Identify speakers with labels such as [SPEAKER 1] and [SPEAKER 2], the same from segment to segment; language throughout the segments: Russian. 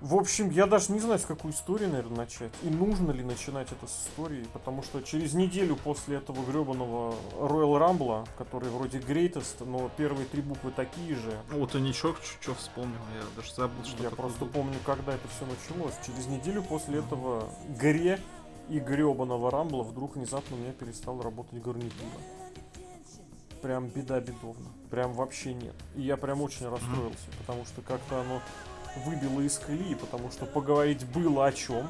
[SPEAKER 1] В общем, я даже не знаю, с какой истории, наверное, начать. И нужно ли начинать это с истории, потому что через неделю после этого гребаного Royal Rumble, который вроде Greatest, но первые три буквы такие же.
[SPEAKER 2] Вот и ничего, что вспомнил, я даже забыл, что
[SPEAKER 1] Я просто было. помню, когда это все началось. Через неделю после этого Гре и гребаного Рамбла вдруг внезапно у меня перестал работать гарнитура. Прям беда бедовна. Прям вообще нет. И я прям очень расстроился, потому что как-то оно выбило из колеи, потому что поговорить было о чем,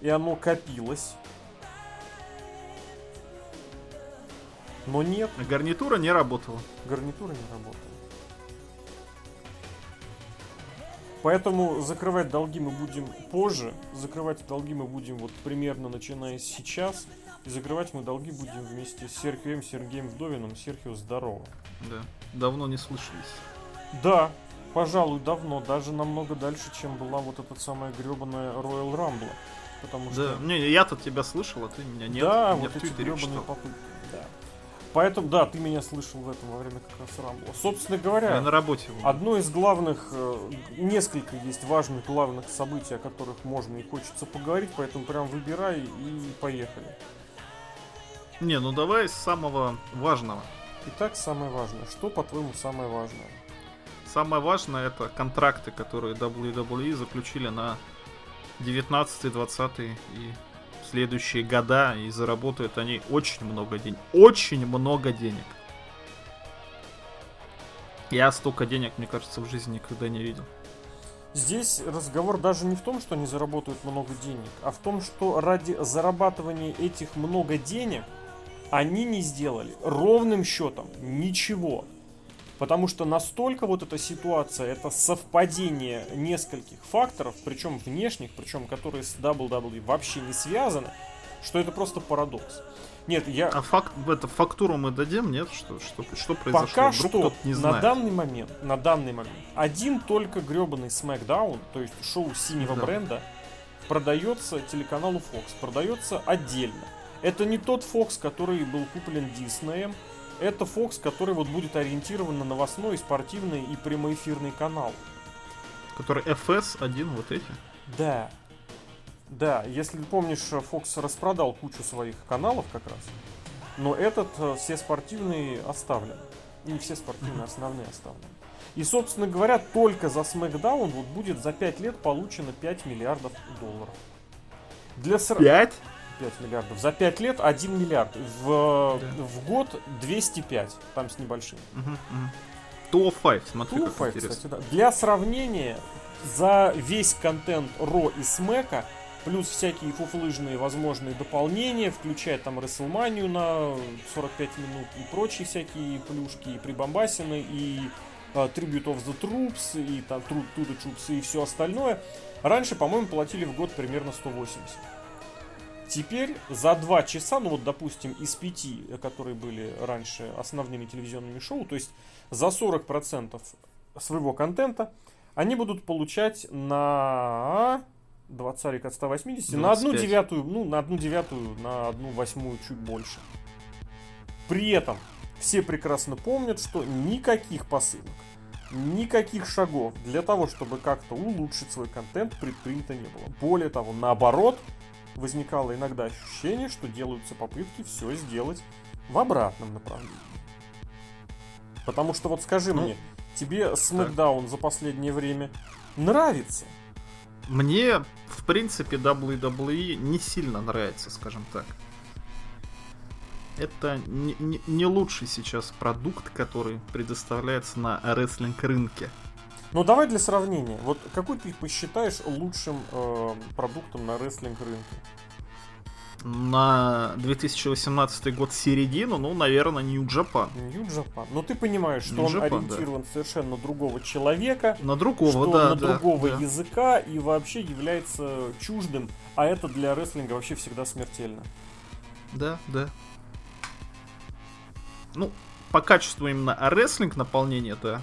[SPEAKER 1] и оно копилось. Но нет.
[SPEAKER 2] Гарнитура не работала.
[SPEAKER 1] Гарнитура не работала. Поэтому закрывать долги мы будем позже. Закрывать долги мы будем вот примерно начиная сейчас. И закрывать мы долги будем вместе с Серхием Сергеем Вдовиным. Серхио, здорово.
[SPEAKER 2] Да, давно не слышались.
[SPEAKER 1] Да, пожалуй, давно, даже намного дальше, чем была вот эта самая гребаная Royal Rumble. Потому
[SPEAKER 2] что... Да, не, я-то тебя слышал, а ты меня нет.
[SPEAKER 1] Да, меня вот эти гребаные попытки. Да. Поэтому, да, ты меня слышал в этом во время как раз Рамбла. Собственно говоря,
[SPEAKER 2] я на работе.
[SPEAKER 1] Одно из главных, э, несколько есть важных главных событий, о которых можно и хочется поговорить, поэтому прям выбирай и поехали.
[SPEAKER 2] Не, ну давай с самого важного.
[SPEAKER 1] Итак, самое важное. Что, по-твоему, самое важное?
[SPEAKER 2] Самое важное это контракты, которые WWE заключили на 19, 20 и следующие года, и заработают они очень много денег. Очень много денег. Я столько денег, мне кажется, в жизни никогда не видел.
[SPEAKER 1] Здесь разговор даже не в том, что они заработают много денег, а в том, что ради зарабатывания этих много денег они не сделали ровным счетом ничего. Потому что настолько вот эта ситуация, это совпадение нескольких факторов, причем внешних, причем которые с WWE вообще не связаны, что это просто парадокс. Нет, я...
[SPEAKER 2] А факт, это фактуру мы дадим, нет? Что, что, что произошло?
[SPEAKER 1] Пока Вдруг что, не знает. на данный момент, на данный момент, один только гребаный SmackDown, то есть шоу синего да. бренда, продается телеканалу Fox, продается отдельно. Это не тот Fox, который был куплен Диснеем, это Fox, который вот будет ориентирован на новостной, спортивный и прямоэфирный канал.
[SPEAKER 2] Который FS1, вот эти?
[SPEAKER 1] Да. Да, если помнишь, Fox распродал кучу своих каналов как раз. Но этот э, все спортивные оставлен. Не все спортивные, основные оставлены. И, собственно говоря, только за SmackDown вот будет за 5 лет получено 5 миллиардов долларов.
[SPEAKER 2] Для сра... 5?
[SPEAKER 1] 5 миллиардов. За 5 лет 1 миллиард. В, да. в год 205. Там с небольшим.
[SPEAKER 2] Угу, угу. 5, смотри,
[SPEAKER 1] как 5, кстати, да. Для сравнения, за весь контент Ро и Смека, плюс всякие фуфлыжные возможные дополнения, включая там Рестлманию на 45 минут и прочие всякие плюшки, и прибамбасины, и uh, Tribute of the Troops, и там True to the Troops, и все остальное. Раньше, по-моему, платили в год примерно 180. Теперь за два часа, ну вот допустим из пяти, которые были раньше основными телевизионными шоу, то есть за 40% своего контента, они будут получать на 20 от 180, 25. на одну девятую, ну на одну девятую, на одну восьмую чуть больше. При этом все прекрасно помнят, что никаких посылок, никаких шагов для того, чтобы как-то улучшить свой контент предпринято не было. Более того, наоборот, возникало иногда ощущение, что делаются попытки все сделать в обратном направлении. Потому что вот скажи ну, мне, тебе Смакдаун за последнее время нравится?
[SPEAKER 2] Мне, в принципе, WWE не сильно нравится, скажем так. Это не, не, не лучший сейчас продукт, который предоставляется на рестлинг рынке.
[SPEAKER 1] Ну давай для сравнения. Вот какой ты посчитаешь лучшим э, продуктом на рестлинг рынке?
[SPEAKER 2] на 2018 год середину, ну, наверное. New Japan.
[SPEAKER 1] Но ты понимаешь, что New он Japan, ориентирован да. совершенно на другого человека.
[SPEAKER 2] На другого,
[SPEAKER 1] что
[SPEAKER 2] да.
[SPEAKER 1] На
[SPEAKER 2] да,
[SPEAKER 1] другого
[SPEAKER 2] да.
[SPEAKER 1] языка и вообще является чуждым. А это для рестлинга вообще всегда смертельно.
[SPEAKER 2] Да, да. Ну, по качеству именно рестлинг наполнения, да.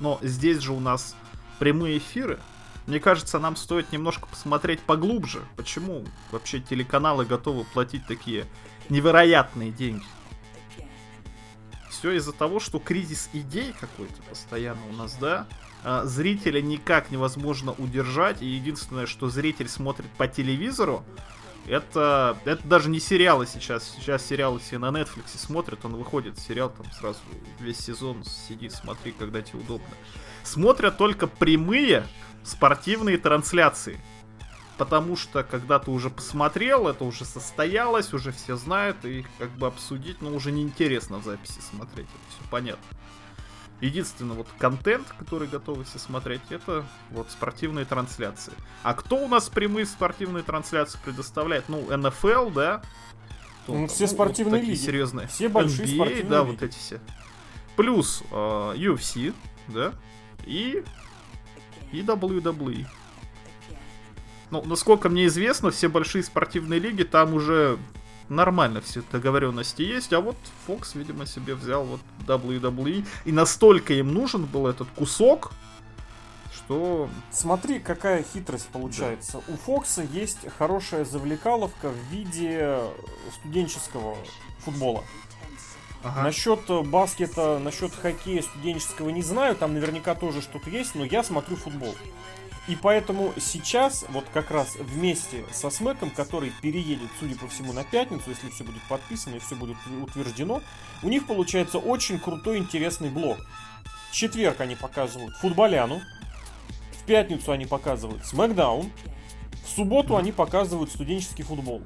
[SPEAKER 2] Но здесь же у нас прямые эфиры. Мне кажется, нам стоит немножко посмотреть поглубже, почему вообще телеканалы готовы платить такие невероятные деньги. Все из-за того, что кризис идей какой-то постоянно у нас, да? а, зрителя никак невозможно удержать, и единственное, что зритель смотрит по телевизору, это, это даже не сериалы сейчас. Сейчас сериалы все на Netflix смотрят, он выходит, сериал там сразу весь сезон сиди, смотри, когда тебе удобно. Смотрят только прямые спортивные трансляции. Потому что когда ты уже посмотрел, это уже состоялось, уже все знают, и как бы обсудить, но уже неинтересно в записи смотреть, это все понятно. Единственный вот контент, который готовы все смотреть, это вот спортивные трансляции. А кто у нас прямые спортивные трансляции предоставляет? Ну, НФЛ, да?
[SPEAKER 1] Кто ну, все спортивные вот
[SPEAKER 2] лиги. серьезные.
[SPEAKER 1] Все большие NBA, спортивные
[SPEAKER 2] да,
[SPEAKER 1] лиги.
[SPEAKER 2] вот эти все. Плюс э, UFC, да? И, и WWE. Ну, насколько мне известно, все большие спортивные лиги там уже нормально все договоренности есть, а вот Fox, видимо, себе взял вот WWE, и настолько им нужен был этот кусок, что...
[SPEAKER 1] Смотри, какая хитрость получается. Да. У Фокса есть хорошая завлекаловка в виде студенческого футбола. Ага. Насчет баскета, насчет хоккея студенческого не знаю, там наверняка тоже что-то есть, но я смотрю футбол. И поэтому сейчас, вот как раз вместе со Смэком, который переедет, судя по всему, на пятницу, если все будет подписано и все будет утверждено, у них получается очень крутой, интересный блок. В четверг они показывают футболяну, в пятницу они показывают Смакдаун, в субботу они показывают студенческий футбол.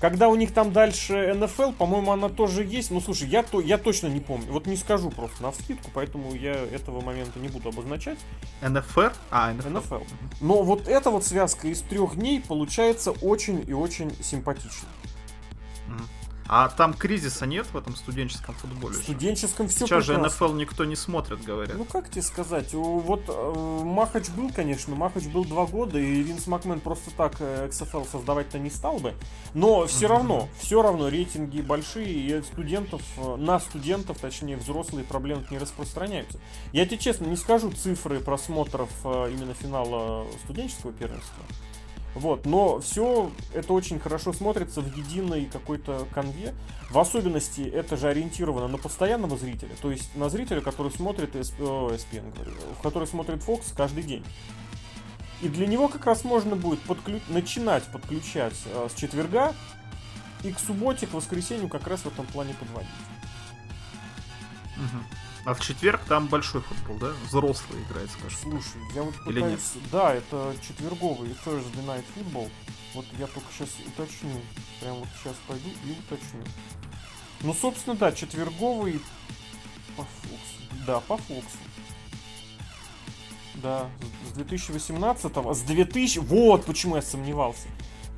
[SPEAKER 1] Когда у них там дальше НФЛ, по-моему, она тоже есть. Ну, слушай, я, то, я точно не помню. Вот не скажу просто на вскидку, поэтому я этого момента не буду обозначать.
[SPEAKER 2] НФР?
[SPEAKER 1] А, НФЛ. НФЛ. Но вот эта вот связка из трех дней получается очень и очень симпатичной.
[SPEAKER 2] А там кризиса нет в этом студенческом футболе? В
[SPEAKER 1] студенческом все
[SPEAKER 2] Сейчас прекрасно. же НФЛ никто не смотрит, говорят.
[SPEAKER 1] Ну как тебе сказать, вот э, Махач был, конечно, Махач был два года, и Винс Макмен просто так э, XFL создавать-то не стал бы. Но все mm-hmm. равно, все равно рейтинги большие, и студентов, э, на студентов, точнее взрослые проблемы не распространяются. Я тебе честно не скажу цифры просмотров э, именно финала студенческого первенства. Вот, но все это очень хорошо смотрится в единой какой-то конве. В особенности это же ориентировано на постоянного зрителя, то есть на зрителя, который смотрит SPN, говорю, который смотрит Fox каждый день. И для него как раз можно будет подклю... начинать подключать э, с четверга и к субботе, к воскресенью как раз в этом плане подводить.
[SPEAKER 2] Угу. А в четверг там большой футбол, да? Взрослый играет, скажем.
[SPEAKER 1] Слушай, я вот Или пытаюсь... Нет? Да, это четверговый Thursday Night Football. Вот я только сейчас уточню. Прям вот сейчас пойду и уточню. Ну, собственно, да, четверговый по Фоксу. Да, по Фоксу. Да, с 2018 с 2000... Вот почему я сомневался.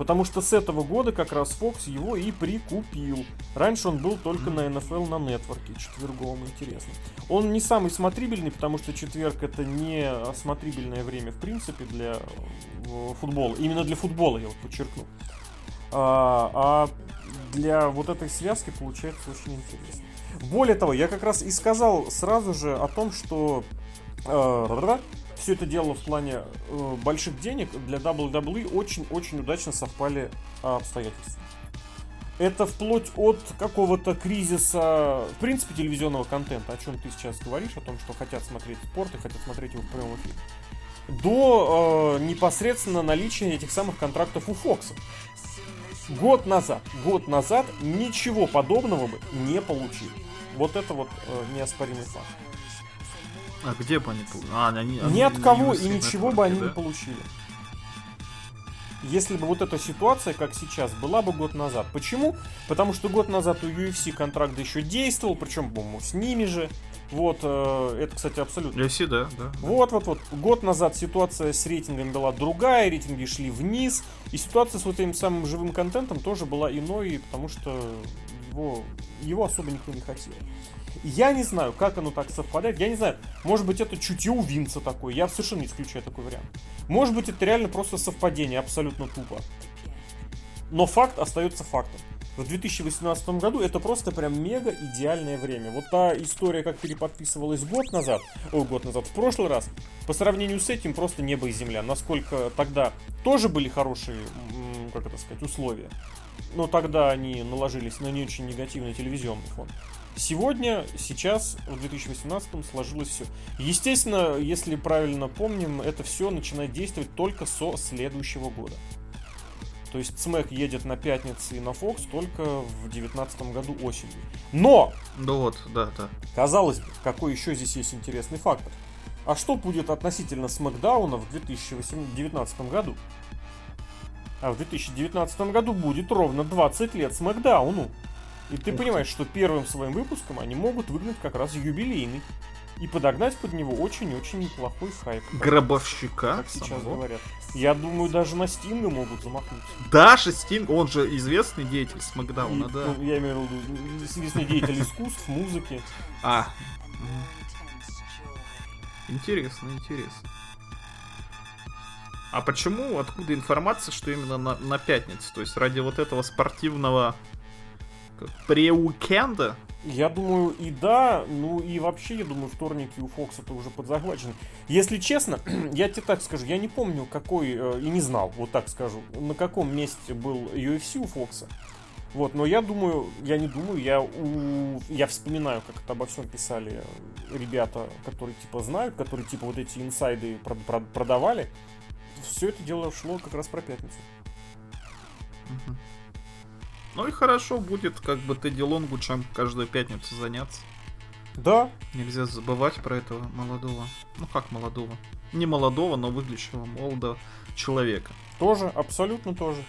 [SPEAKER 1] Потому что с этого года как раз Fox его и прикупил. Раньше он был только на NFL на нетворке, четверговом, интересно. Он не самый смотрибельный, потому что четверг это не смотрибельное время в принципе для э, футбола. Именно для футбола, я вот подчеркну. А, а для вот этой связки получается очень интересно. Более того, я как раз и сказал сразу же о том, что э, все это дело в плане э, больших денег для WWE очень-очень удачно совпали обстоятельства. Это вплоть от какого-то кризиса, в принципе, телевизионного контента, о чем ты сейчас говоришь, о том, что хотят смотреть спорт и хотят смотреть его в прямом эфире, до э, непосредственно наличия этих самых контрактов у Фокса. Год назад, год назад ничего подобного бы не получили. Вот это вот э, неоспоримый факт.
[SPEAKER 2] А где бы они получили? А,
[SPEAKER 1] они, они, Ни от кого и ничего бы они да? не получили. Если бы вот эта ситуация, как сейчас, была бы год назад. Почему? Потому что год назад у UFC контракт еще действовал, причем, по-моему, с ними же. Вот, э, это, кстати, абсолютно.
[SPEAKER 2] UFC, да, да.
[SPEAKER 1] Вот, вот, вот. Год назад ситуация с рейтингами была другая, рейтинги шли вниз. И ситуация с вот этим самым живым контентом тоже была иной, потому что его, его особо никто не хотел. Я не знаю, как оно так совпадает. Я не знаю, может быть, это чутье у Винца такое. Я совершенно не исключаю такой вариант. Может быть, это реально просто совпадение, абсолютно тупо. Но факт остается фактом. В 2018 году это просто прям мега идеальное время. Вот та история, как переподписывалась год назад, о, год назад, в прошлый раз, по сравнению с этим просто небо и земля. Насколько тогда тоже были хорошие, как это сказать, условия. Но тогда они наложились на не очень негативный телевизионный фон. Сегодня, сейчас, в 2018 сложилось все. Естественно, если правильно помним, это все начинает действовать только со следующего года. То есть Смэк едет на пятницы и на Фокс только в 2019 году осенью. Но!
[SPEAKER 2] Ну вот, да, да.
[SPEAKER 1] Казалось бы, какой еще здесь есть интересный фактор. А что будет относительно Смакдауна в 2019 году? А в 2019 году будет ровно 20 лет Смакдауну. И ты понимаешь, что первым своим выпуском они могут выгнать как раз юбилейный. И подогнать под него очень-очень неплохой хайп.
[SPEAKER 2] Гробовщика?
[SPEAKER 1] Как сейчас самого? говорят. Я думаю, даже на Стинга могут замахнуться.
[SPEAKER 2] Даже Стинг, он же известный деятель Смакдауна, да.
[SPEAKER 1] Ну, я имею в виду известный деятель искусств, музыки.
[SPEAKER 2] А. Интересно, интересно. А почему, откуда информация, что именно на, на пятницу? То есть ради вот этого спортивного преуикенда?
[SPEAKER 1] Я думаю, и да, ну и вообще, я думаю, вторники у Фокса это уже подзахвачены. Если честно, я тебе так скажу, я не помню, какой, э, и не знал, вот так скажу, на каком месте был UFC у Фокса. Вот, но я думаю, я не думаю, я, у, я вспоминаю, как это обо всем писали ребята, которые типа знают, которые типа вот эти инсайды продавали все это дело шло как раз про пятницу.
[SPEAKER 2] Ну и хорошо будет, как бы Тедди Лонгу, чем каждую пятницу заняться.
[SPEAKER 1] Да.
[SPEAKER 2] Нельзя забывать про этого молодого. Ну как молодого? Не молодого, но выглядящего молодого человека.
[SPEAKER 1] Тоже, абсолютно тоже.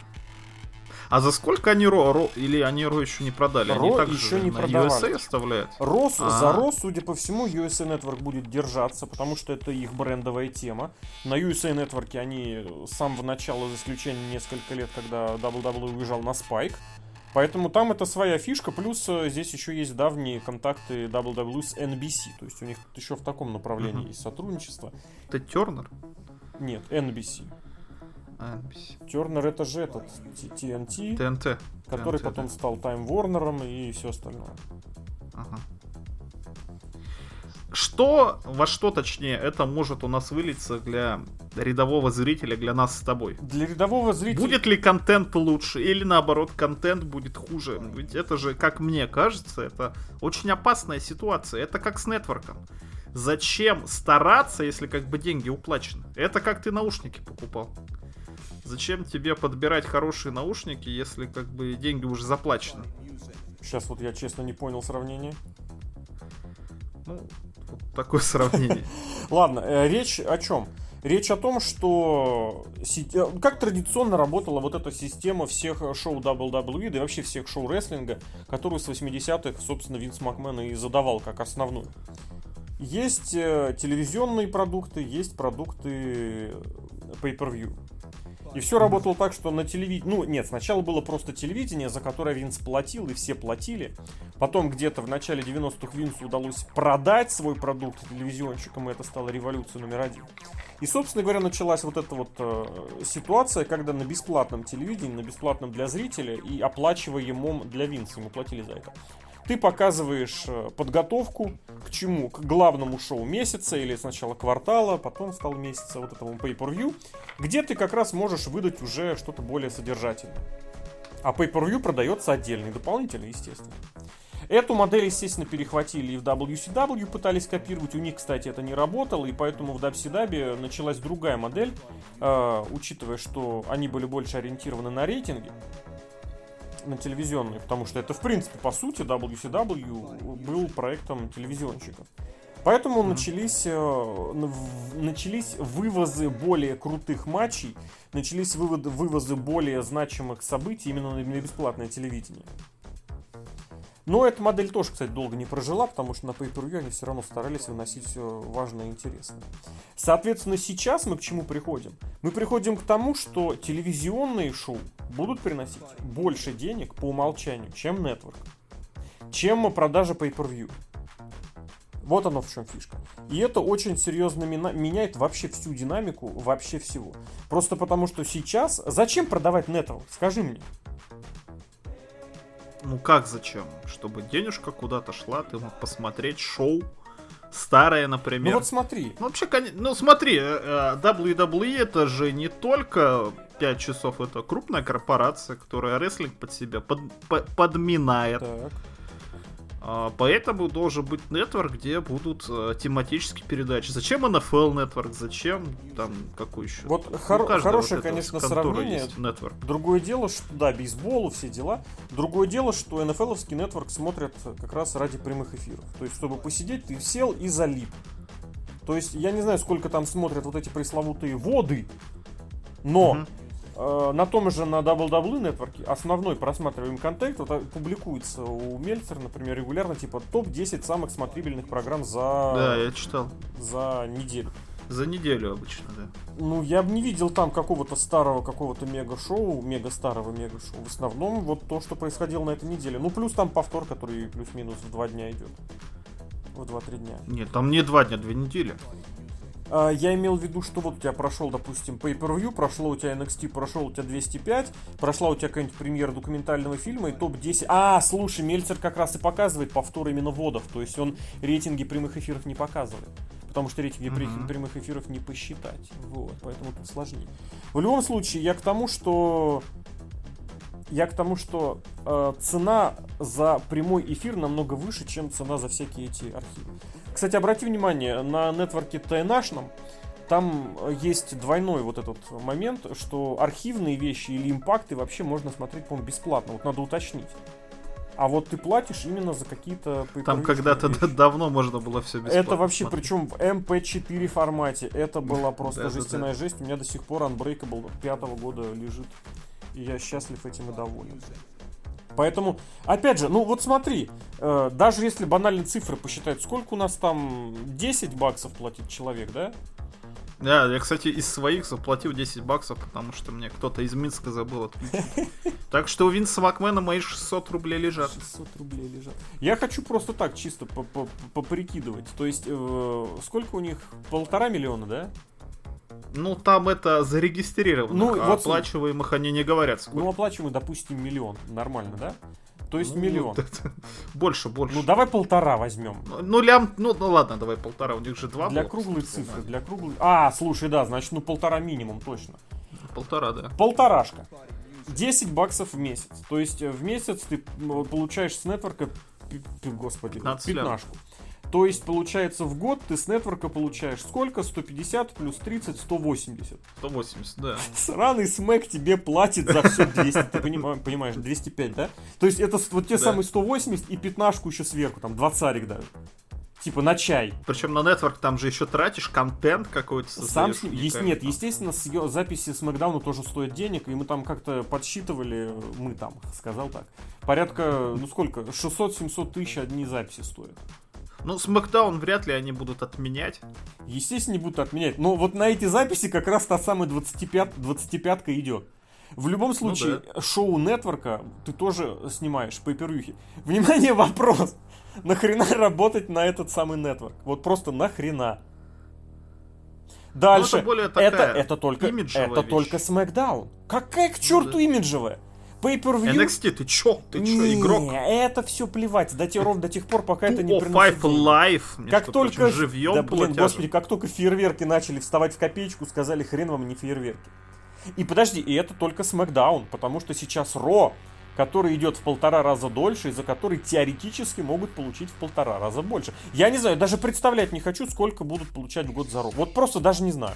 [SPEAKER 2] А за сколько они Ро, Ро или они Ро еще не продали?
[SPEAKER 1] Ро
[SPEAKER 2] они
[SPEAKER 1] также еще не на продавали. USA
[SPEAKER 2] оставляют?
[SPEAKER 1] Рос, а -а -а. За Ро, судя по всему, USA Network будет держаться, потому что это их брендовая тема. На USA Network они с самого начала, за исключением несколько лет, когда WWE уезжал на Spike. Поэтому там это своя фишка, плюс э, здесь еще есть давние контакты WWE с NBC. То есть у них еще в таком направлении uh-huh. есть сотрудничество.
[SPEAKER 2] Это Тернер?
[SPEAKER 1] Нет, NBC. Тернер это же этот TNT,
[SPEAKER 2] TNT.
[SPEAKER 1] который TNT, потом да. стал Time Warner и все остальное.
[SPEAKER 2] Ага. Что, во что точнее, это может у нас вылиться для рядового зрителя, для нас с тобой?
[SPEAKER 1] Для рядового зрителя...
[SPEAKER 2] Будет ли контент лучше или наоборот контент будет хуже? Ведь это же, как мне кажется, это очень опасная ситуация. Это как с нетворком. Зачем стараться, если как бы деньги уплачены? Это как ты наушники покупал. Зачем тебе подбирать хорошие наушники, если как бы деньги уже заплачены?
[SPEAKER 1] Сейчас вот я честно не понял сравнение.
[SPEAKER 2] Ну, такое сравнение.
[SPEAKER 1] Ладно, э, речь о чем? Речь о том, что э, как традиционно работала вот эта система всех шоу WWE, да и вообще всех шоу рестлинга, которую с 80-х, собственно, Винс Макмен и задавал как основную. Есть э, телевизионные продукты, есть продукты pay-per-view. И все работало так, что на телевидении... Ну, нет, сначала было просто телевидение, за которое Винс платил, и все платили. Потом где-то в начале 90-х Винсу удалось продать свой продукт телевизионщикам, и это стало революцией номер один. И, собственно говоря, началась вот эта вот э, ситуация, когда на бесплатном телевидении, на бесплатном для зрителя и оплачиваемом для Винса, ему платили за это, ты показываешь э, подготовку к чему? К главному шоу месяца или сначала квартала, потом стал месяца вот этому pay-per-view, где ты как раз можешь выдать уже что-то более содержательное. А pay-per-view продается отдельно дополнительно, естественно. Эту модель, естественно, перехватили и в WCW пытались копировать. У них, кстати, это не работало, и поэтому в WCW началась другая модель, э, учитывая, что они были больше ориентированы на рейтинги на телевизионные, потому что это, в принципе, по сути, WCW был проектом телевизионщиков. Поэтому начались, э, начались вывозы более крутых матчей, начались выводы, вывозы более значимых событий именно на бесплатное телевидение. Но эта модель тоже, кстати, долго не прожила, потому что на pay per они все равно старались выносить все важное и интересное. Соответственно, сейчас мы к чему приходим? Мы приходим к тому, что телевизионные шоу будут приносить больше денег по умолчанию, чем Network, чем продажа pay per Вот оно в чем фишка. И это очень серьезно меняет вообще всю динамику, вообще всего. Просто потому, что сейчас... Зачем продавать Network? Скажи мне.
[SPEAKER 2] Ну как зачем? Чтобы денежка куда-то шла, ты мог посмотреть шоу старое, например.
[SPEAKER 1] Ну вот смотри.
[SPEAKER 2] Ну вообще, ну смотри, э, э, WWE это же не только 5 часов, это крупная корпорация, которая рестлинг под себя под, под, подминает. Так. А, поэтому должен быть нетворк, где будут а, тематические передачи. Зачем NFL Network? Зачем там какой еще?
[SPEAKER 1] Вот хор- хорошее, вот конечно, сравнение. Другое дело, что да, бейсболу, все дела. Другое дело, что NFL-овский нетворк смотрят как раз ради прямых эфиров. То есть, чтобы посидеть, ты сел и залип. То есть, я не знаю, сколько там смотрят вот эти пресловутые воды, но угу. Э, на том же на WWE нетворке основной просматриваемый контент вот, публикуется у Мельцера, например, регулярно, типа топ-10 самых смотрибельных программ за...
[SPEAKER 2] Да, я читал.
[SPEAKER 1] За неделю.
[SPEAKER 2] За неделю обычно, да.
[SPEAKER 1] Ну, я бы не видел там какого-то старого, какого-то мега-шоу, мега-старого мега-шоу. В основном вот то, что происходило на этой неделе. Ну, плюс там повтор, который плюс-минус в два дня идет. В два-три дня.
[SPEAKER 2] Нет, там не два дня, две недели.
[SPEAKER 1] А, я имел в виду, что вот у тебя прошел, допустим, Pay-Per-View, прошло у тебя NXT, прошел у тебя 205, прошла у тебя какая-нибудь премьера документального фильма и топ-10. А, слушай, Мельцер как раз и показывает повтор именно водов, то есть он рейтинги прямых эфиров не показывает. Потому что рейтинги uh-huh. прямых эфиров не посчитать. Вот, поэтому тут сложнее. В любом случае, я к тому, что я к тому, что э, цена за прямой эфир намного выше, чем цена за всякие эти архивы. Кстати, обрати внимание, на нетворке TNH там есть двойной вот этот момент, что архивные вещи или импакты вообще можно смотреть, по-моему, бесплатно. Вот надо уточнить. А вот ты платишь именно за какие-то...
[SPEAKER 2] Там когда-то давно можно было все бесплатно
[SPEAKER 1] Это вообще, смотреть. причем в MP4 формате. Это была просто жестяная жесть. У меня до сих пор Unbreakable пятого года лежит. И я счастлив этим и доволен. Поэтому, опять же, ну вот смотри, э, даже если банальные цифры посчитать, сколько у нас там 10 баксов платит человек, да?
[SPEAKER 2] Да, я, кстати, из своих заплатил 10 баксов, потому что мне кто-то из Минска забыл отключить. Так что у Винса Макмена мои 600 рублей лежат.
[SPEAKER 1] 600 рублей лежат. Я хочу просто так, чисто поприкидывать. То есть, э, сколько у них? Полтора миллиона, да?
[SPEAKER 2] Ну, там это зарегистрировано. Ну, а вот оплачиваемых они не говорят.
[SPEAKER 1] Сколько. Ну, оплачиваемый, допустим, миллион. Нормально, да? То есть ну, миллион.
[SPEAKER 2] Больше, больше.
[SPEAKER 1] Ну давай полтора возьмем.
[SPEAKER 2] Ну, лям, ну, ну ладно, давай полтора, у них же два.
[SPEAKER 1] Для круглой цифры, для круглой. А, слушай, да, значит, ну полтора минимум точно.
[SPEAKER 2] Полтора, да.
[SPEAKER 1] Полторашка. 10 баксов в месяц. То есть э, в месяц ты получаешь с нетворка, господи, пятнашку. То есть, получается, в год ты с нетворка получаешь сколько? 150 плюс 30, 180.
[SPEAKER 2] 180, да.
[SPEAKER 1] Сраный смэк тебе платит за все 200, ты понимаешь, 205, да? То есть, это вот те самые 180 и пятнашку еще сверху, там, 20 даже. Типа на чай.
[SPEAKER 2] Причем на нетворк там же еще тратишь контент какой-то.
[SPEAKER 1] Сам с ним. Есть, нет, естественно, с, записи с Макдауна тоже стоят денег, и мы там как-то подсчитывали, мы там, сказал так, порядка, ну сколько, 600-700 тысяч одни записи стоят.
[SPEAKER 2] Ну, Смакдаун вряд ли они будут отменять.
[SPEAKER 1] Естественно, не будут отменять. Но вот на эти записи как раз та самая 25, 25-ка идет. В любом ну случае, ну, да. шоу нетворка ты тоже снимаешь по перюхе. Внимание, вопрос. Нахрена работать на этот самый нетворк? Вот просто нахрена. Дальше. Ну, это, более такая это, это только, это вещь. только SmackDown. Какая к черту ну, да. имиджевая? Pay-per-view...
[SPEAKER 2] NXT, ты чё? Ты чё, не, игрок?
[SPEAKER 1] это все плевать. До тех, ровно до тех пор, пока это не приносит
[SPEAKER 2] Life.
[SPEAKER 1] Как только... Живьем да, блин, господи, как только фейерверки начали вставать в копеечку, сказали, хрен вам не фейерверки. И подожди, и это только SmackDown, потому что сейчас Ро, который идет в полтора раза дольше, и за который теоретически могут получить в полтора раза больше. Я не знаю, даже представлять не хочу, сколько будут получать в год за Ро. Вот просто даже не знаю.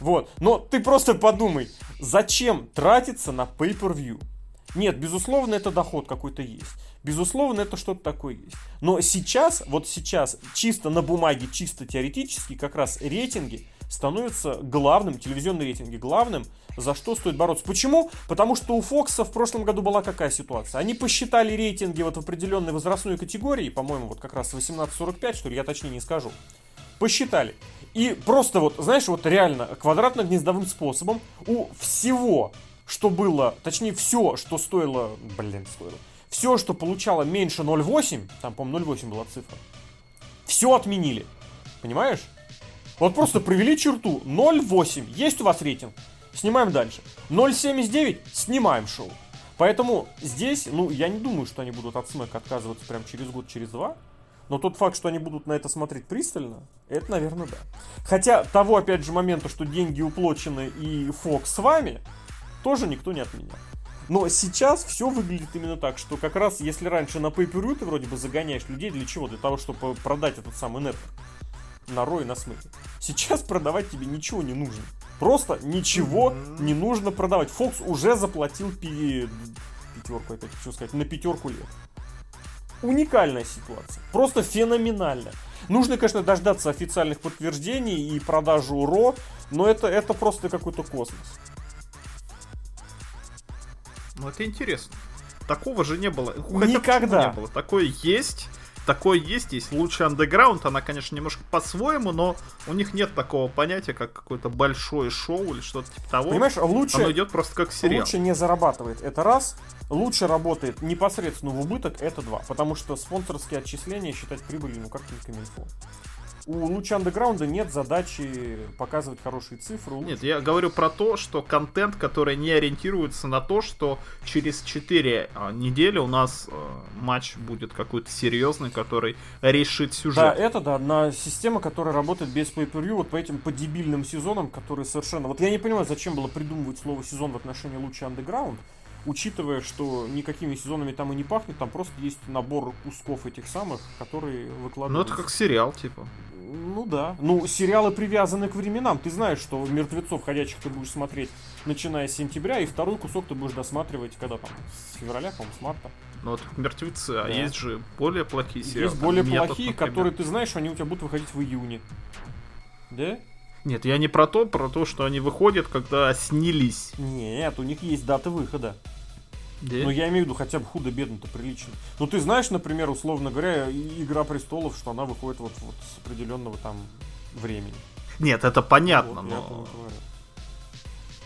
[SPEAKER 1] Вот. Но ты просто подумай, зачем тратиться на pay-per-view? Нет, безусловно, это доход какой-то есть. Безусловно, это что-то такое есть. Но сейчас, вот сейчас, чисто на бумаге, чисто теоретически, как раз рейтинги становятся главным, телевизионные рейтинги главным, за что стоит бороться. Почему? Потому что у Фокса в прошлом году была какая ситуация? Они посчитали рейтинги вот в определенной возрастной категории, по-моему, вот как раз 18-45, что ли, я точнее не скажу. Посчитали. И просто вот, знаешь, вот реально квадратно-гнездовым способом у всего, что было, точнее все, что стоило, блин, стоило, все, что получало меньше 0,8, там, по-моему, 0,8 была цифра, все отменили. Понимаешь? Вот просто провели черту. 0,8. Есть у вас рейтинг? Снимаем дальше. 0,79. Снимаем шоу. Поэтому здесь, ну, я не думаю, что они будут от смэка отказываться прям через год, через два. Но тот факт, что они будут на это смотреть пристально, это, наверное, да. Хотя того, опять же, момента, что деньги уплочены и Фокс с вами, тоже никто не отменял. Но сейчас все выглядит именно так, что как раз если раньше на pay ты вроде бы загоняешь людей, для чего? Для того, чтобы продать этот самый нет на Ро и на Смэке. Сейчас продавать тебе ничего не нужно. Просто ничего mm-hmm. не нужно продавать. Фокс уже заплатил пи... пятерку, опять хочу сказать, на пятерку лет. Уникальная ситуация. Просто феноменальная. Нужно, конечно, дождаться официальных подтверждений и продажу Ро, но это, это просто какой-то космос.
[SPEAKER 2] Ну, это интересно. Такого же не было.
[SPEAKER 1] Хотя Никогда.
[SPEAKER 2] Не было. Такое есть. Такое есть, есть лучший андеграунд, она, конечно, немножко по-своему, но у них нет такого понятия, как какое-то большое шоу или что-то типа того.
[SPEAKER 1] Понимаешь, лучше...
[SPEAKER 2] Оно идет просто как сериал.
[SPEAKER 1] Лучше не зарабатывает, это раз. Лучше работает непосредственно в убыток, это два. Потому что спонсорские отчисления считать прибылью, ну как не у луча андеграунда нет задачи показывать хорошие цифры.
[SPEAKER 2] Нет, я говорю про то, что контент, который не ориентируется на то, что через 4 а, недели у нас э, матч будет какой-то серьезный, который решит сюжет.
[SPEAKER 1] Да, это да, на система, которая работает без pay per вот по этим по дебильным сезонам, которые совершенно... Вот я не понимаю, зачем было придумывать слово сезон в отношении луча андеграунд, учитывая, что никакими сезонами там и не пахнет, там просто есть набор кусков этих самых, которые выкладывают.
[SPEAKER 2] Ну, это как сериал, типа.
[SPEAKER 1] Ну да. Ну, сериалы привязаны к временам. Ты знаешь, что мертвецов ходячих ты будешь смотреть начиная с сентября, и второй кусок ты будешь досматривать, когда там, с февраля, по-моему, с марта.
[SPEAKER 2] Ну вот мертвецы, а да. а есть же более плохие сериалы.
[SPEAKER 1] Есть более Метод, плохие, например. которые ты знаешь, они у тебя будут выходить в июне. Да?
[SPEAKER 2] Нет, я не про то, про то, что они выходят, когда снились.
[SPEAKER 1] Нет, у них есть даты выхода. Да? Ну, я имею в виду хотя бы худо-бедно-то прилично. Ну, ты знаешь, например, условно говоря, Игра престолов, что она выходит вот, вот с определенного там времени.
[SPEAKER 2] Нет, это понятно, вот, но...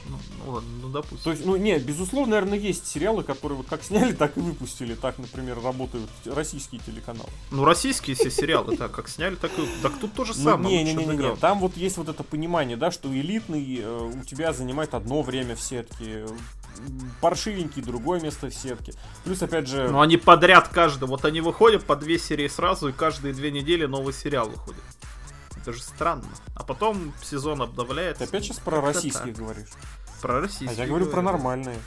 [SPEAKER 2] Ну, ну ладно, ну допустим.
[SPEAKER 1] То есть, ну нет, безусловно, наверное, есть сериалы, которые вот как сняли, так и выпустили. Так, например, работают российские телеканалы.
[SPEAKER 2] Ну, российские все сериалы, так как сняли, так и. Так тут тоже
[SPEAKER 1] ну, самое. Не, не, не, не, Там вот есть вот это понимание, да, что элитный э, у тебя занимает одно время в сетке, паршивенький другое место в сетке. Плюс, опять же...
[SPEAKER 2] Ну, они подряд каждый. Вот они выходят по две серии сразу, и каждые две недели новый сериал выходит. Это же странно. А потом сезон обновляется.
[SPEAKER 1] Ты опять сейчас про российских говоришь?
[SPEAKER 2] Про российских.
[SPEAKER 1] А я говорю, говорю про нормальные.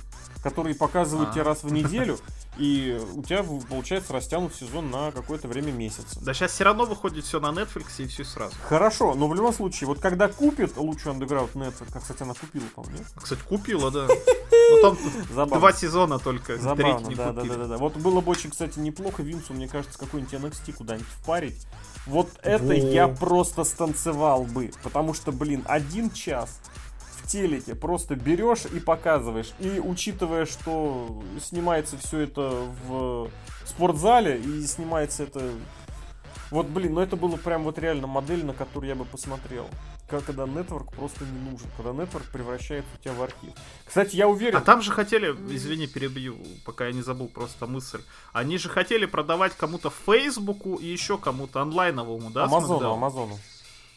[SPEAKER 1] Которые показывают а. тебе раз в неделю, и у тебя получается растянут сезон на какое-то время месяца.
[SPEAKER 2] Да сейчас все равно выходит все на Netflix и все сразу.
[SPEAKER 1] Хорошо, но в любом случае, вот когда купит лучший Underground Netflix, как, кстати, она купила, по-моему,
[SPEAKER 2] Кстати, купила, да. Но там Забавно. два сезона только,
[SPEAKER 1] Забавно, не да, да, да, да, да. Вот было бы очень, кстати, неплохо Винсу, мне кажется, какой-нибудь NXT куда-нибудь впарить. Вот это Во. я просто станцевал бы, потому что, блин, один час телеке просто берешь и показываешь. И учитывая, что снимается все это в спортзале и снимается это... Вот, блин, ну это было прям вот реально модель, на которую я бы посмотрел. Как, когда нетворк просто не нужен, когда нетворк превращается у тебя в архив. Кстати, я уверен...
[SPEAKER 2] А там же хотели, извини, перебью, пока я не забыл просто мысль. Они же хотели продавать кому-то Фейсбуку и еще кому-то онлайновому, да?
[SPEAKER 1] Амазону, Амазону.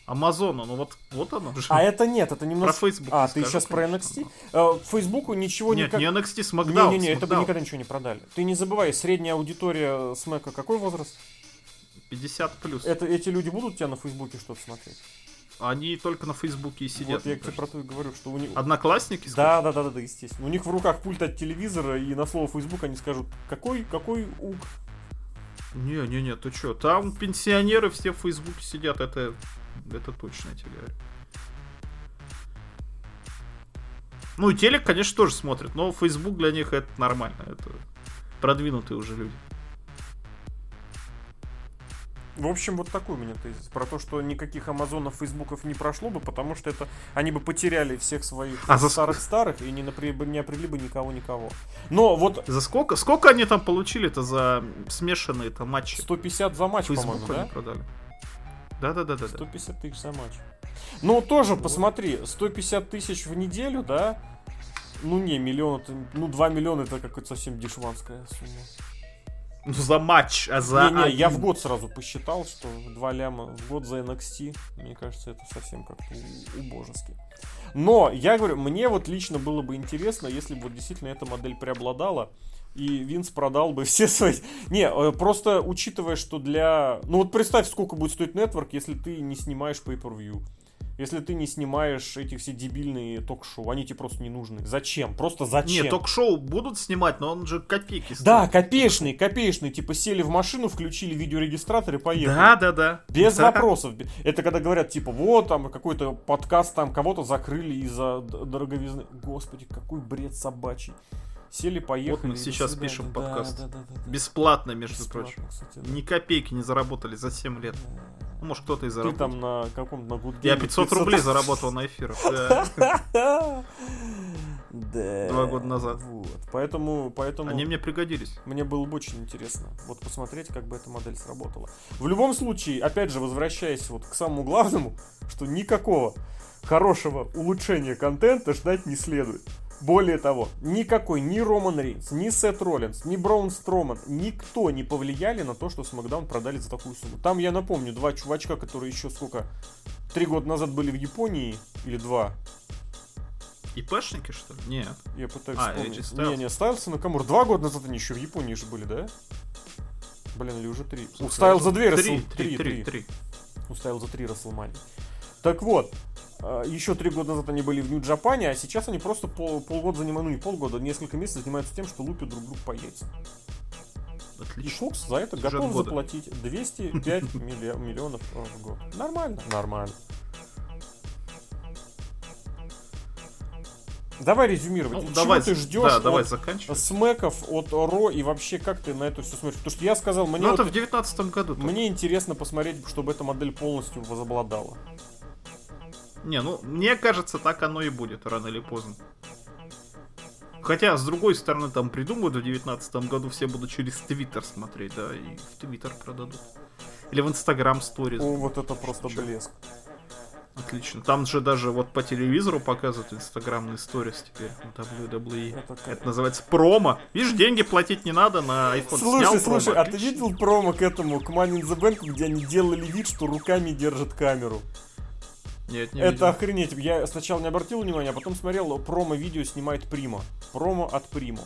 [SPEAKER 2] Амазону, ну вот, вот оно
[SPEAKER 1] же. А это нет, это немного...
[SPEAKER 2] Про Facebook.
[SPEAKER 1] А, ты сейчас про NXT? Э, Фейсбуку ничего
[SPEAKER 2] нет, не... Нет, не NXT, SmackDown.
[SPEAKER 1] Не-не-не, это бы никогда ничего не продали. Ты не забывай, средняя аудитория Смэка какой возраст?
[SPEAKER 2] 50 плюс.
[SPEAKER 1] Это, эти люди будут у тебя на Фейсбуке что-то смотреть?
[SPEAKER 2] Они только на Фейсбуке и сидят.
[SPEAKER 1] Вот я тебе про то и говорю, что у них...
[SPEAKER 2] Одноклассники?
[SPEAKER 1] Да, да, да, да, да, естественно. У них в руках пульт от телевизора, и на слово Фейсбук они скажут, какой, какой ук?
[SPEAKER 2] Не-не-не, ты чё, там пенсионеры все в Фейсбуке сидят, это это точно, я тебе говорю. Ну и телек, конечно, тоже смотрят, но Facebook для них это нормально. Это продвинутые уже люди.
[SPEAKER 1] В общем, вот такой у меня тезис. Про то, что никаких Амазонов, Фейсбуков не прошло бы, потому что это они бы потеряли всех своих а старых-старых и не, напри... не определили бы никого-никого. Но вот...
[SPEAKER 2] За сколько? Сколько они там получили-то за смешанные-то матчи?
[SPEAKER 1] 150 за матч, по-моему, да?
[SPEAKER 2] продали. Да-да-да-да.
[SPEAKER 1] 150 тысяч за матч. Ну, тоже посмотри, 150 тысяч в неделю, да? Ну, не, миллион, это, ну, 2 миллиона это какая-то совсем дешманская сумма.
[SPEAKER 2] Ну, за матч, а за...
[SPEAKER 1] Не, не, я в год сразу посчитал, что 2 ляма в год за NXT, мне кажется, это совсем как-то убожески. Но, я говорю, мне вот лично было бы интересно, если бы вот действительно эта модель преобладала, и Винс продал бы все свои... Не, э, просто учитывая, что для... Ну вот представь, сколько будет стоить нетворк, если ты не снимаешь Pay-Per-View. Если ты не снимаешь эти все дебильные ток-шоу, они тебе просто не нужны. Зачем? Просто зачем?
[SPEAKER 2] Не, ток-шоу будут снимать, но он же копейки стоит.
[SPEAKER 1] Да, копеечные, копеечные. Типа сели в машину, включили видеорегистратор и поехали.
[SPEAKER 2] Да, да, да.
[SPEAKER 1] Без
[SPEAKER 2] Да.
[SPEAKER 1] вопросов. Это когда говорят, типа, вот там какой-то подкаст, там кого-то закрыли из-за дороговизны. Господи, какой бред собачий. Сели, поехали.
[SPEAKER 2] Вот мы сейчас
[SPEAKER 1] свидания.
[SPEAKER 2] пишем
[SPEAKER 1] Да,
[SPEAKER 2] подкаст.
[SPEAKER 1] да, да, да, да.
[SPEAKER 2] Бесплатно, между
[SPEAKER 1] Бесплатно,
[SPEAKER 2] прочим.
[SPEAKER 1] кстати, да.
[SPEAKER 2] Ни копейки не заработали за 7 лет. Ну, может, кто-то и
[SPEAKER 1] Ты
[SPEAKER 2] заработал.
[SPEAKER 1] там на каком на Good
[SPEAKER 2] Я
[SPEAKER 1] Game
[SPEAKER 2] 500 рублей заработал на эфирах. Да. Два года назад.
[SPEAKER 1] Вот. Поэтому, поэтому
[SPEAKER 2] Они мне пригодились.
[SPEAKER 1] мне было бы очень интересно вот посмотреть, как бы эта модель сработала. В любом случае, опять же, возвращаясь вот к самому главному, что никакого хорошего улучшения контента ждать не следует. Более того, никакой ни Роман Рейнс, ни Сет Роллинс, ни Браун Строман, никто не повлияли на то, что Смакдаун продали за такую сумму. Там, я напомню, два чувачка, которые еще сколько, три года назад были в Японии, или два,
[SPEAKER 2] ИПшники, что ли? Нет.
[SPEAKER 1] я пытаюсь
[SPEAKER 2] А,
[SPEAKER 1] вспомнить. Не, не, Стайлс и Накамура. Два года назад они еще в Японии же были, да? Блин, или уже три. У Стайлза за две
[SPEAKER 2] три, три, три.
[SPEAKER 1] У Стайлза три Расселмани. Так вот, а, еще три года назад они были в Нью-Джапане, а сейчас они просто пол- полгода занимают, ну не полгода, несколько месяцев занимаются тем, что лупят друг друга по яйцам. И
[SPEAKER 2] Отлично.
[SPEAKER 1] Фокс за это
[SPEAKER 2] Сюжет
[SPEAKER 1] готов
[SPEAKER 2] года.
[SPEAKER 1] заплатить 205 милли- миллионов э, в год. Нормально? Нормально. Давай резюмировать.
[SPEAKER 2] Ну,
[SPEAKER 1] Чего
[SPEAKER 2] давай,
[SPEAKER 1] ты ждешь
[SPEAKER 2] да, давай
[SPEAKER 1] от
[SPEAKER 2] заканчивай.
[SPEAKER 1] смеков от Ро и вообще как ты на это все смотришь? Потому что я сказал, мне,
[SPEAKER 2] Ну, это
[SPEAKER 1] вот-
[SPEAKER 2] в девятнадцатом году.
[SPEAKER 1] мне интересно посмотреть, чтобы эта модель полностью возобладала.
[SPEAKER 2] Не, ну, мне кажется, так оно и будет, рано или поздно. Хотя, с другой стороны, там придумают в девятнадцатом году, все будут через Твиттер смотреть, да, и в Твиттер продадут. Или в Инстаграм сторис.
[SPEAKER 1] О, вот это просто
[SPEAKER 2] Чё?
[SPEAKER 1] блеск.
[SPEAKER 2] Отлично. Там же даже вот по телевизору показывают инстаграмные сторис теперь на WWE.
[SPEAKER 1] Это как-
[SPEAKER 2] Это называется промо. Видишь, деньги платить не надо, на iPhone
[SPEAKER 1] Слушай,
[SPEAKER 2] снял
[SPEAKER 1] слушай,
[SPEAKER 2] промо.
[SPEAKER 1] а ты видел промо к этому, к Money in the Bank, где они делали вид, что руками держат камеру?
[SPEAKER 2] Нет, не
[SPEAKER 1] Это
[SPEAKER 2] видел.
[SPEAKER 1] охренеть. Я сначала не обратил внимания, а потом смотрел, промо-видео снимает Прима. Промо от Приму.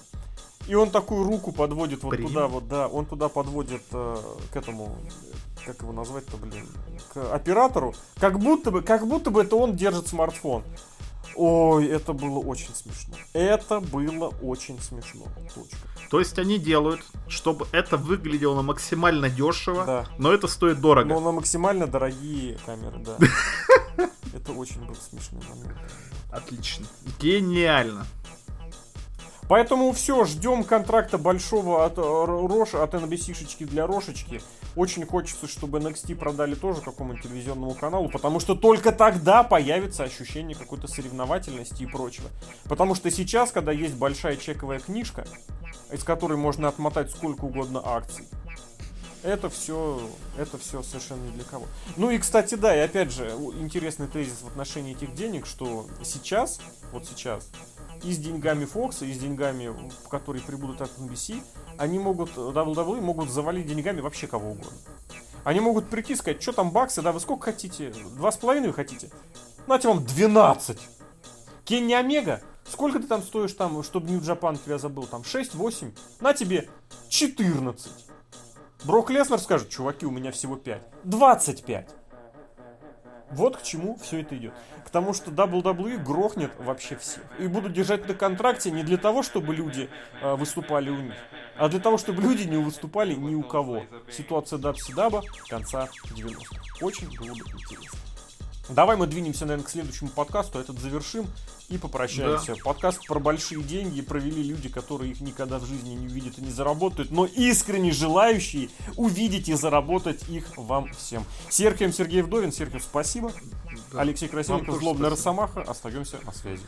[SPEAKER 1] И он такую руку подводит вот
[SPEAKER 2] Прим?
[SPEAKER 1] туда, вот, да, он туда подводит э, к этому, как его назвать-то, блин, к оператору, как будто бы, как будто бы это он держит смартфон. Ой, это было очень смешно. Это было очень смешно. Точка.
[SPEAKER 2] То есть они делают, чтобы это выглядело максимально дешево,
[SPEAKER 1] Да.
[SPEAKER 2] но это стоит дорого.
[SPEAKER 1] Но на максимально дорогие камеры, да. Это очень был смешный момент.
[SPEAKER 2] Отлично. Гениально.
[SPEAKER 1] Поэтому все, ждем контракта большого от э, Ро- Роша, от NBC-шечки для Рошечки. Очень хочется, чтобы NXT продали тоже какому-нибудь телевизионному каналу, потому что только тогда появится ощущение какой-то соревновательности и прочего. Потому что сейчас, когда есть большая чековая книжка, из которой можно отмотать сколько угодно акций, это все, это все совершенно не для кого. Ну и, кстати, да, и опять же, интересный тезис в отношении этих денег, что сейчас, вот сейчас, и с деньгами Fox, и с деньгами, которые прибудут от NBC, они могут, WWE могут завалить деньгами вообще кого угодно. Они могут прийти и сказать, что там баксы, да, вы сколько хотите? Два с половиной вы хотите? Нате вам 12. Кенни Омега, сколько ты там стоишь там, чтобы Нью Джапан тебя забыл? Там 6-8? На тебе 14. Брок Леснер скажет, чуваки, у меня всего 5. 25. Вот к чему все это идет. К тому, что WWE грохнет вообще всех. И будут держать на контракте не для того, чтобы люди э, выступали у них, а для того, чтобы люди не выступали ни у кого. Ситуация Дабси-Даба конца 90-х. Очень было бы интересно. Давай мы двинемся, наверное, к следующему подкасту, этот завершим и попрощаемся. Подкаст про большие деньги провели люди, которые их никогда в жизни не увидят и не заработают, но искренне желающие увидеть и заработать их вам всем. Серхием Сергей Вдовин. Серхиев, спасибо.
[SPEAKER 2] Да.
[SPEAKER 1] Алексей Красильников, Злобная. Росомаха. Остаемся на связи.